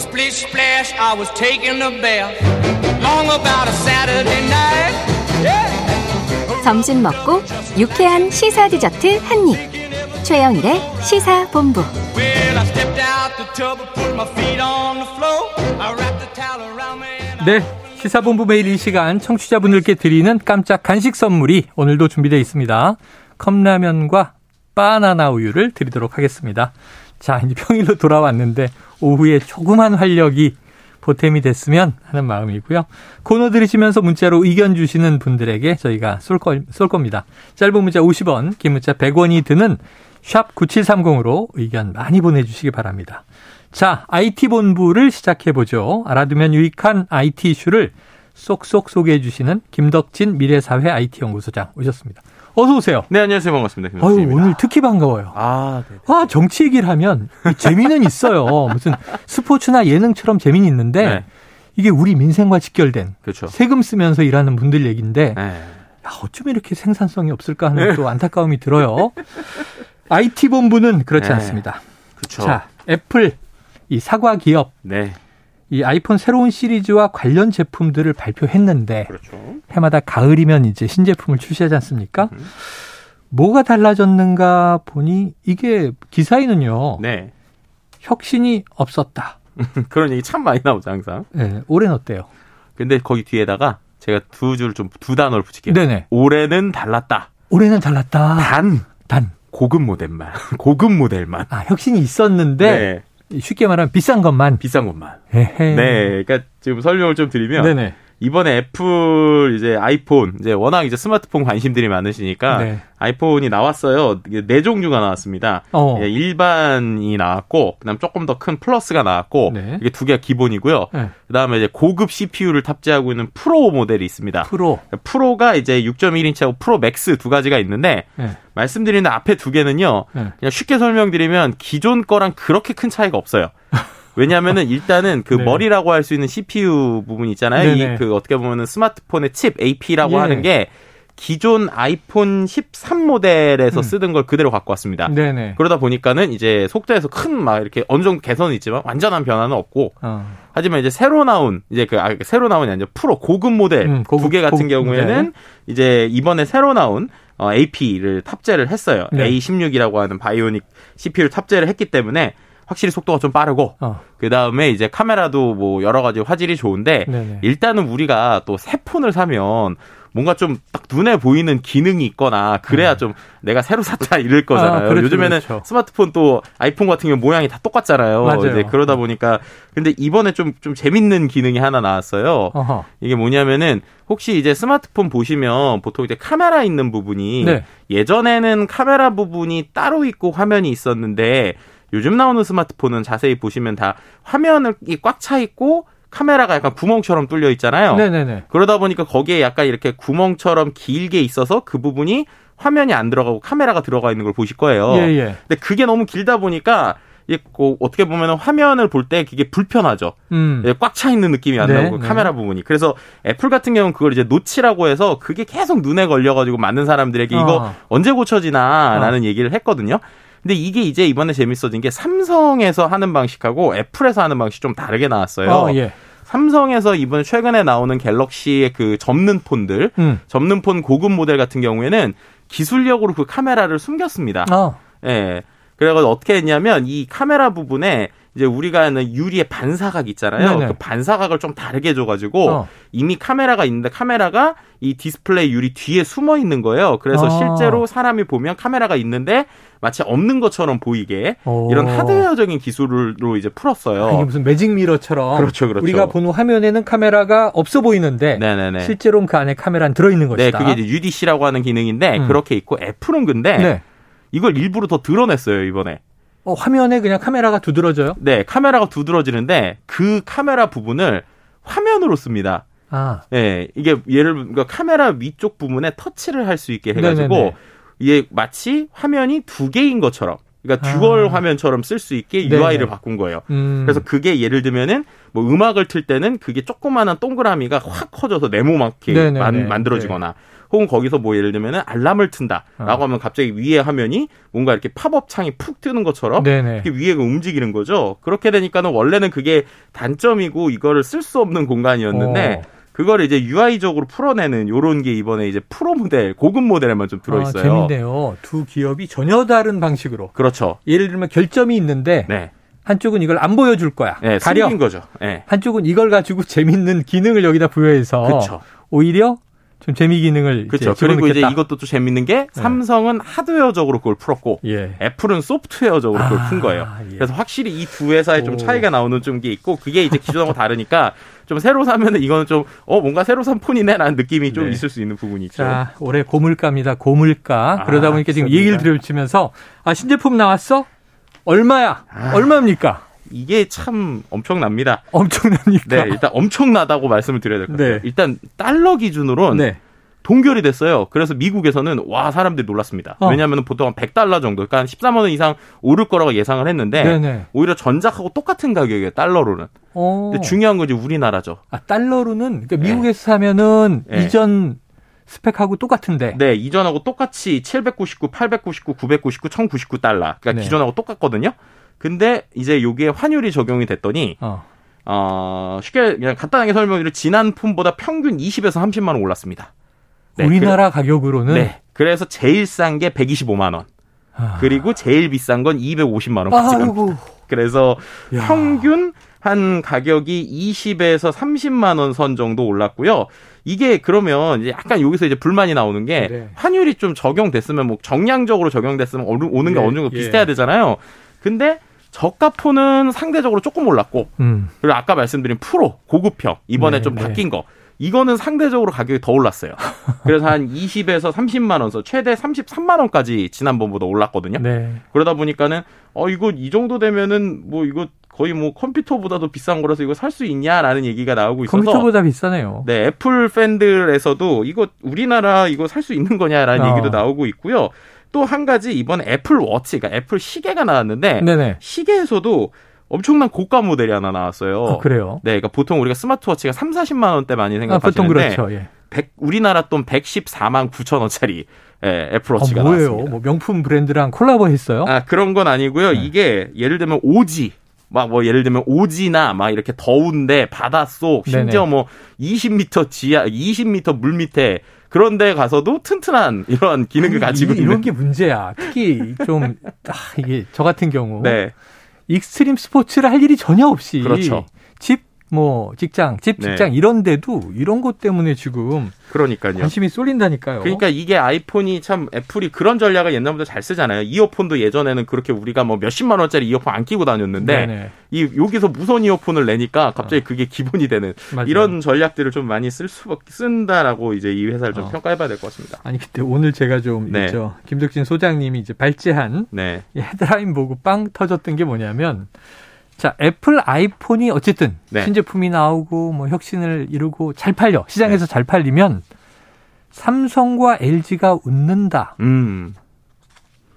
Splish splash, I was taking a bath. Long about a Saturday night. Yeah. 점심 먹고 유쾌한 시사 디저트 한 입. 최영일의 시사 본부. Well, I stepped out the tub and put my feet on the floor. I wrapped the towel around me. And I 네. 시사본부 매일 이 시간 청취자분들께 드리는 깜짝 간식 선물이 오늘도 준비되어 있습니다. 컵라면과 바나나 우유를 드리도록 하겠습니다. 자, 이제 평일로 돌아왔는데 오후에 조그만 활력이 보탬이 됐으면 하는 마음이고요. 코너 들으시면서 문자로 의견 주시는 분들에게 저희가 쏠, 거, 쏠 겁니다. 짧은 문자 50원, 긴 문자 100원이 드는 샵 9730으로 의견 많이 보내주시기 바랍니다. 자, IT본부를 시작해보죠. 알아두면 유익한 IT 이슈를 쏙쏙 소개해 주시는 김덕진 미래사회 IT연구소장 오셨습니다. 어서 오세요. 네, 안녕하세요. 반갑습니다. 아유. 오늘 특히 반가워요. 아, 네. 아, 정치 얘기를 하면 재미는 있어요. 무슨 스포츠나 예능처럼 재미는 있는데 네. 이게 우리 민생과 직결된 그렇죠. 세금 쓰면서 일하는 분들 얘기인데 네. 야, 어쩜 이렇게 생산성이 없을까 하는 또 안타까움이 들어요. IT본부는 그렇지 네. 않습니다. 그렇죠. 자, 애플 이 사과 기업 네. 이 아이폰 새로운 시리즈와 관련 제품들을 발표했는데 그렇죠. 해마다 가을이면 이제 신제품을 출시하지 않습니까? 음. 뭐가 달라졌는가 보니 이게 기사에는요. 네. 혁신이 없었다. 그런 얘기 참 많이 나오죠, 항상. 네, 올해는 어때요? 근데 거기 뒤에다가 제가 두 줄 좀 두 단어를 붙일게요. 네네. 올해는 달랐다. 올해는 달랐다. 단 단. 고급 모델만. 고급 모델만. 아, 혁신이 있었는데 쉽게 말하면 비싼 것만. 비싼 것만. 에헤. 네. 그러니까 지금 설명을 좀 드리면 네네. 이번에 애플 이제 아이폰 이제 워낙 이제 스마트폰 관심들이 많으시니까 네. 아이폰이 나왔어요. 네 종류가 나왔습니다. 어. 예, 일반이 나왔고 그다음 조금 더 큰 플러스가 나왔고 네. 이게 두 개가 기본이고요. 네. 그다음에 이제 고급 CPU를 탑재하고 있는 프로 모델이 있습니다. 프로. 프로가 이제 6.1인치하고 프로 맥스 두 가지가 있는데 네. 말씀드리는 앞에 두 개는요. 네. 그냥 쉽게 설명드리면 기존 거랑 그렇게 큰 차이가 없어요. 왜냐하면은 일단은 그 네. 머리라고 할 수 있는 CPU 부분 있잖아요. 이 그 어떻게 보면은 스마트폰의 칩 AP라고 예. 하는 게 기존 아이폰 13 모델에서 음. 쓰던 걸 그대로 갖고 왔습니다. 네네. 그러다 보니까는 이제 속도에서 큰 막 이렇게 어느 정도 개선은 있지만 완전한 변화는 없고 어. 하지만 이제 새로 나온 이제 그 아, 새로 나온이 아니라 프로 고급 모델 음, 고급- 두개 같은 고급 경우에는 모델. 이제 이번에 새로 나온 어, AP를 탑재를 했어요. 네. A16이라고 하는 바이오닉 CPU를 탑재를 했기 때문에 확실히 속도가 좀 빠르고 어. 그 다음에 이제 카메라도 뭐 여러 가지 화질이 좋은데 네네. 일단은 우리가 또 새 폰을 사면 뭔가 좀 딱 눈에 보이는 기능이 있거나 그래야 좀 내가 새로 샀다 이럴 거잖아요. 네. 아, 그렇죠, 요즘에는 그렇죠. 스마트폰 또 아이폰 같은 경우 모양이 다 똑같잖아요. 맞아요. 이제 그러다 보니까 근데 이번에 좀좀 재밌는 기능이 하나 나왔어요. 어허. 이게 뭐냐면은 혹시 이제 스마트폰 보시면 보통 이제 카메라 있는 부분이 네. 예전에는 카메라 부분이 따로 있고 화면이 있었는데 요즘 나오는 스마트폰은 자세히 보시면 다 화면이 꽉차 있고 카메라가 약간 구멍처럼 뚫려 있잖아요. 네네네. 그러다 보니까 거기에 약간 이렇게 구멍처럼 길게 있어서 그 부분이 화면이 안 들어가고 카메라가 들어가 있는 걸 보실 거예요. 예, 예. 근데 그게 너무 길다 보니까 꼭 어떻게 보면 화면을 볼 때 그게 불편하죠. 음. 꽉차 있는 느낌이 안 네, 나고 그 네. 카메라 부분이. 그래서 애플 같은 경우는 그걸 이제 notch라고 해서 그게 계속 눈에 걸려가지고 많은 사람들에게 이거 어. 언제 고쳐지나라는 얘기를 했거든요. 근데 이게 이제 이번에 재밌어진 게 삼성에서 하는 방식하고 애플에서 하는 방식이 좀 다르게 나왔어요. 어, 예. 삼성에서 이번 최근에 나오는 갤럭시의 그 접는 폰들, 음. 접는 폰 고급 모델 같은 경우에는 기술력으로 그 카메라를 숨겼습니다. 어. 예. 그래가지고 어떻게 했냐면 이 카메라 부분에 이제 우리가 하는 유리의 반사각 있잖아요. 네네. 그 반사각을 좀 다르게 줘가지고 어. 이미 카메라가 있는데 카메라가 이 디스플레이 유리 뒤에 숨어 있는 거예요. 그래서 아. 실제로 사람이 보면 카메라가 있는데 마치 없는 것처럼 보이게 오. 이런 하드웨어적인 기술로 이제 풀었어요. 아, 이게 무슨 매직 미러처럼 그렇죠, 그렇죠. 우리가 보는 화면에는 카메라가 없어 보이는데 네네네. 실제로는 그 안에 카메라는 들어 있는 네, 것이다. 그게 이제 UDC라고 하는 기능인데 음. 그렇게 있고 애플은 근데 네. 이걸 일부러 더 드러냈어요 이번에. 어, 화면에 그냥 카메라가 두드러져요? 네, 카메라가 두드러지는데 그 카메라 부분을 화면으로 씁니다. 아, 예, 이게 예를 그러니까 카메라 위쪽 부분에 터치를 할 수 있게 해가지고 네네네. 이게 마치 화면이 두 개인 것처럼, 그러니까 dual 아. 화면처럼 쓸 수 있게 네네. UI를 바꾼 거예요. 음. 그래서 그게 예를 들면은 뭐 음악을 틀 때는 그게 조그마한 동그라미가 확 커져서 네네네. 만, 만들어지거나 혹은 거기서 뭐 예를 들면은 알람을 튼다라고 어. 하면 갑자기 위에 화면이 뭔가 이렇게 팝업 창이 푹 뜨는 것처럼 네네. 이렇게 위에가 움직이는 거죠. 그렇게 되니까는 원래는 그게 단점이고 이거를 쓸 수 없는 공간이었는데 어. 그걸 이제 UI적으로 풀어내는 요런 게 이번에 이제 프로 모델, 고급 모델에만 좀 들어 있어요. 아, 재밌네요. 두 기업이 전혀 다른 방식으로. 그렇죠. 예를 들면 결점이 있는데 네. 한쪽은 이걸 안 보여줄 거야. 네, 가려. 거죠. 네. 한쪽은 이걸 가지고 재밌는 기능을 여기다 부여해서 그렇죠. 오히려 좀 재미 기능을 그렇죠. 이제 그리고 이제. 이것도 또 재밌는 게 삼성은 하드웨어적으로 그걸 풀었고 예. 애플은 소프트웨어적으로 그걸 아, 푼 거예요. 예. 그래서 확실히 이 두 회사의 좀 오. 차이가 나오는 좀 게 있고 그게 이제 기존하고 다르니까 좀 새로 사면은 이거는 좀 어 뭔가 새로 산 폰이네라는 느낌이 좀 네. 있을 수 있는 부분이 있죠. 자, 올해 고물가입니다. 고물가. 아, 그러다 보니까 지금. 얘기를 들으시면서 아, 신제품 나왔어? 얼마야? 아. 얼마입니까? 이게 참 엄청납니다. 엄청납니까? 네, 일단 엄청나다고 말씀을 드려야 될 것 같아요. 네. 일단 달러 기준으로는 네. 동결이 됐어요. 그래서 미국에서는 와 사람들이 놀랐습니다. 어. 왜냐하면 보통 한 100달러 정도, 그러니까 한 13만 원 이상 오를 거라고 예상을 했는데 네네. 오히려 전작하고 똑같은 가격이에요. 달러로는. 어. 근데 중요한 건 이제 우리나라죠. 아, 달러로는 그러니까 미국에서 사면은 네. 이전 스펙하고 똑같은데. 네, 이전하고 똑같이 799, 899, 999, 1099달러. 그러니까 네. 기존하고 똑같거든요. 근데 이제 요게 환율이 적용이 됐더니 어. 어, 쉽게 그냥 간단하게 설명드리면 지난 폰보다 평균 20에서 30만 원 올랐습니다. 네, 우리나라 가격으로는 그래- 네. 그래서 제일 싼 게 125만 원. 아. 그리고 제일 비싼 건 250만 원까지 갑니다. 그래서 야. 평균 한 가격이 20에서 30만 원 선 정도 올랐고요. 이게 그러면 이제 약간 여기서 이제 불만이 나오는 게 네. 환율이 좀 적용됐으면 뭐 정량적으로 적용됐으면 오는 게 예, 어느 정도 예. 비슷해야 되잖아요. 근데 저가폰은 상대적으로 조금 올랐고 음. 그리고 아까 말씀드린 프로 고급형 이번에 네, 좀 네. 바뀐 거 이거는 상대적으로 가격이 더 올랐어요. 그래서 한 20에서 30만 원, 선 최대 33만 원까지 지난번보다 올랐거든요. 네. 그러다 보니까는 어 이거 이 정도 되면은 뭐 이거 거의 뭐 컴퓨터보다도 비싼 거라서 이거 살 수 있냐라는 얘기가 나오고 있어서 컴퓨터보다 비싸네요. 네 애플 팬들에서도 이거 우리나라 이거 살 수 있는 거냐라는 어. 얘기도 나오고 있고요. 또 한 가지 이번 애플 워치, 그러니까 애플 시계가 나왔는데 네네. 시계에서도 엄청난 고가 모델이 하나 나왔어요. 아, 그래요. 네, 그러니까 보통 우리가 스마트워치가 3, 40만 원대 많이 아, 생각하시는데 그렇죠. 예. 100 우리나라 돈 114만 9천 원짜리 예, 애플워치가 아, 뭐예요? 나왔습니다. 뭐 명품 브랜드랑 콜라보 했어요? 아, 그런 건 아니고요. 네. 이게 예를 들면 오지 막 뭐 예를 들면 오지나 막 이렇게 더운데 바닷속 심지어 네네. 뭐 20m 지하 20m 물 밑에 그런 데 가서도 튼튼한 이런 기능을 아니, 가지고 이- 있는 게 문제야. 특히 좀 아, 이게 저 같은 경우 네. 익스트림 스포츠를 할 일이 전혀 없이 그렇죠. 집 뭐 직장, 집 네. 직장 이런 데도 이런 것 때문에 지금 그러니까요. 관심이 쏠린다니까요. 그러니까 이게 아이폰이 참 애플이 그런 전략을 옛날부터 잘 쓰잖아요. 이어폰도 예전에는 그렇게 우리가 뭐 몇십만 원짜리 이어폰 안 끼고 다녔는데 네네. 이 여기서 무선 이어폰을 내니까 갑자기 그게 기본이 되는 맞아요. 이런 전략들을 좀 많이 쓸수 쓴다라고 이제 이 회사를 좀 어. 평가해 봐야 될 것 같습니다. 아니 그때 오늘 제가 좀 네. 있죠. 김덕진 소장님이 이제 발제한 네, 이 헤드라인 보고 빵 터졌던 게 뭐냐면 자 애플 아이폰이 어쨌든 네. 신제품이 나오고 뭐 혁신을 이루고 잘 팔려 시장에서 잘 팔리면 삼성과 LG가 웃는다. 음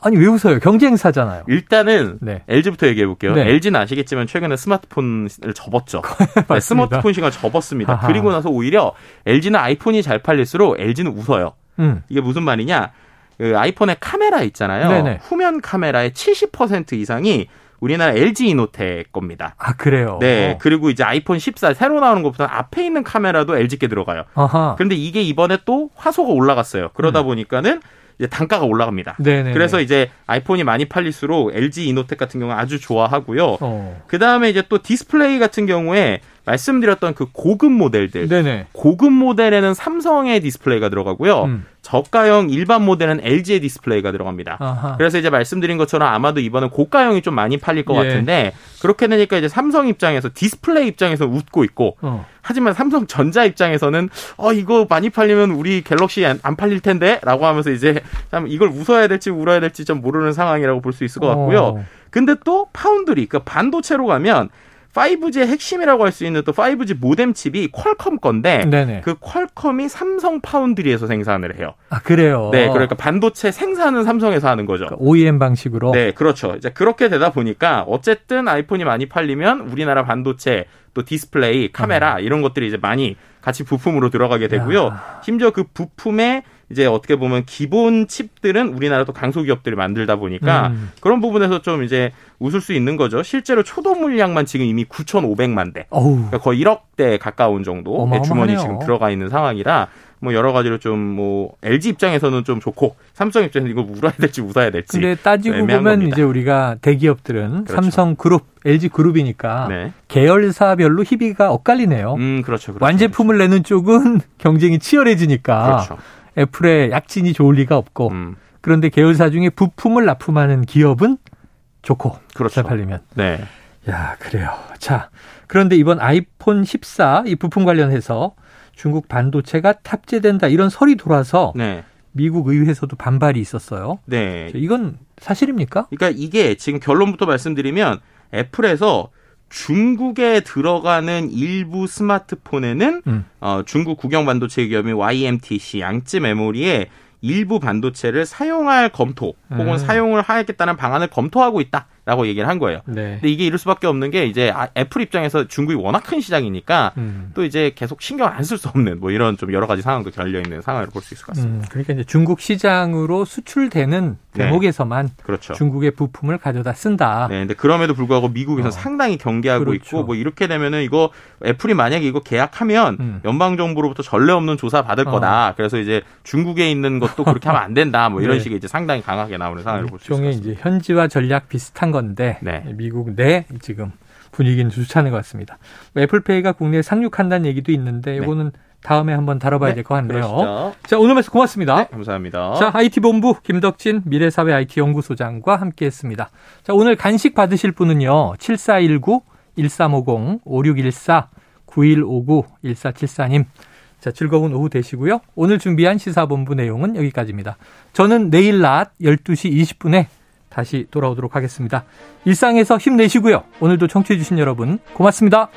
아니 왜 웃어요? 경쟁사잖아요. 일단은 네. LG부터 얘기해 볼게요. 네. LG는 아시겠지만 최근에 스마트폰을 접었죠. 네. 스마트폰 시장을 접었습니다. 아하. 그리고 나서 오히려 LG는 아이폰이 잘 팔릴수록 LG는 웃어요. 음. 이게 무슨 말이냐? 그 아이폰의 카메라 있잖아요. 네네. 후면 카메라의 70% 이상이 우리나라 LG 이노텍 겁니다. 아 그래요. 네. 그리고 이제 아이폰 14 새로 나오는 것보다 앞에 있는 카메라도 LG께 들어가요. 아하. 그런데 이게 이번에 또 화소가 올라갔어요. 그러다 음. 보니까는 이제 단가가 올라갑니다. 네네. 그래서 이제 아이폰이 많이 팔릴수록 LG 이노텍 같은 경우는 아주 좋아하고요. 어. 그 다음에 이제 또 디스플레이 같은 경우에 말씀드렸던 그 고급 모델들. 네네. 고급 모델에는 삼성의 디스플레이가 들어가고요. 음. 저가형 일반 모델은 LG의 디스플레이가 들어갑니다. 아하. 그래서 이제 말씀드린 것처럼 아마도 이번엔 고가형이 좀 많이 팔릴 것 예. 같은데 그렇게 되니까 이제 삼성 입장에서 디스플레이 입장에서 웃고 있고 어. 하지만 삼성 전자 입장에서는 어 이거 많이 팔리면 우리 갤럭시 안, 안 팔릴 텐데라고 하면서 이제 참 이걸 웃어야 될지 울어야 될지 좀 모르는 상황이라고 볼 수 있을 것 같고요. 어. 근데 또 파운드리 그 반도체로 가면 5G의 핵심이라고 할 수 있는 또 5G 모뎀 칩이 퀄컴 건데 네네. 그 퀄컴이 삼성 파운드리에서 생산을 해요. 아 그래요. 네, 그러니까 반도체 생산은 삼성에서 하는 거죠. 그러니까 OEM 방식으로. 네, 그렇죠. 이제 그렇게 되다 보니까 어쨌든 아이폰이 많이 팔리면 우리나라 반도체 또 디스플레이, 카메라 이런 것들이 이제 많이 같이 부품으로 들어가게 되고요. 야. 심지어 그 부품에 이제 어떻게 보면 기본 칩들은 우리나라도 강소기업들이 만들다 보니까 음. 그런 부분에서 좀 이제 웃을 수 있는 거죠. 실제로 초도 물량만 지금 이미 9,500만 대. 그러니까 거의 1억 대 가까운 정도의. 주문이 지금 들어가 있는 상황이라 뭐 여러 가지로 좀 뭐 LG 입장에서는 좀 좋고 삼성 입장에서 이거 울어야 될지 웃어야 될지. 근데 따지고 보면 겁니다. 이제 우리가 대기업들은 그렇죠. 삼성 그룹, LG그룹이니까 네. 계열사별로 희비가 엇갈리네요. 음 그렇죠. 그렇죠. 완제품을 내는 쪽은 경쟁이 치열해지니까 그렇죠. 애플의 약진이 좋을 리가 없고 음 그런데 계열사 중에 부품을 납품하는 기업은 좋고 그렇죠. 잘 팔리면 네. 야 그래요. 자 그런데 이번 아이폰 14 이 부품 관련해서 중국 반도체가 탑재된다 이런 설이 돌아서 네. 미국 의회에서도 반발이 있었어요. 네. 이건 사실입니까? 그러니까 이게 지금 결론부터 말씀드리면 애플에서 중국에 들어가는 일부 스마트폰에는 음. 어, 중국 국영 반도체 기업인 YMTC 양쯔 메모리에 일부 반도체를 사용할 검토 혹은 음. 사용을 하겠다는 방안을 검토하고 있다 라고 얘기를 한 거예요. 네. 근데 이게 이럴 수밖에 없는 게 이제 아- 애플 입장에서 중국이 워낙 큰 시장이니까 음. 또 이제 계속 신경 안 쓸 수 없는 뭐 이런 좀 여러 가지 상황도 결려 있는 상황을 볼 수 있을 것 같습니다. 음, 그러니까 이제 중국 시장으로 수출되는 네. 대목에서만 그렇죠. 중국의 부품을 가져다 쓴다. 네, 근데 그럼에도 불구하고 미국에서 어. 상당히 경계하고 그렇죠. 있고 뭐 이렇게 되면은 이거 애플이 만약에 이거 계약하면 음. 연방 정부로부터 전례 없는 조사 받을 어. 거다. 그래서 이제 중국에 있는 것도 그렇게 하면 안 된다. 뭐 이런 네. 식의 이제 상당히 강하게 나오는 상황을 볼 수 있을 것 같습니다. 이제 현지화 전략 비슷한 건데 네. 미국 내 지금 분위기는 좋지 않은 것 같습니다. 뭐 애플페이가 국내에 상륙한다는 얘기도 있는데 이거는 다음에 한번 다뤄봐야 될것 같네요. 네. 그러시죠. 자 오늘 말씀 고맙습니다. 네, 감사합니다. 자, IT 본부 김덕진 미래사회 IT 연구소장과 함께 했습니다. 자, 오늘 간식 받으실 분은요. 7419 1350 5614 9159 1474님. 자, 즐거운 오후 되시고요. 오늘 준비한 시사본부 내용은 여기까지입니다. 저는 내일 낮 12시 20분에 다시 돌아오도록 하겠습니다. 일상에서 힘내시고요. 오늘도 청취해주신 여러분 고맙습니다.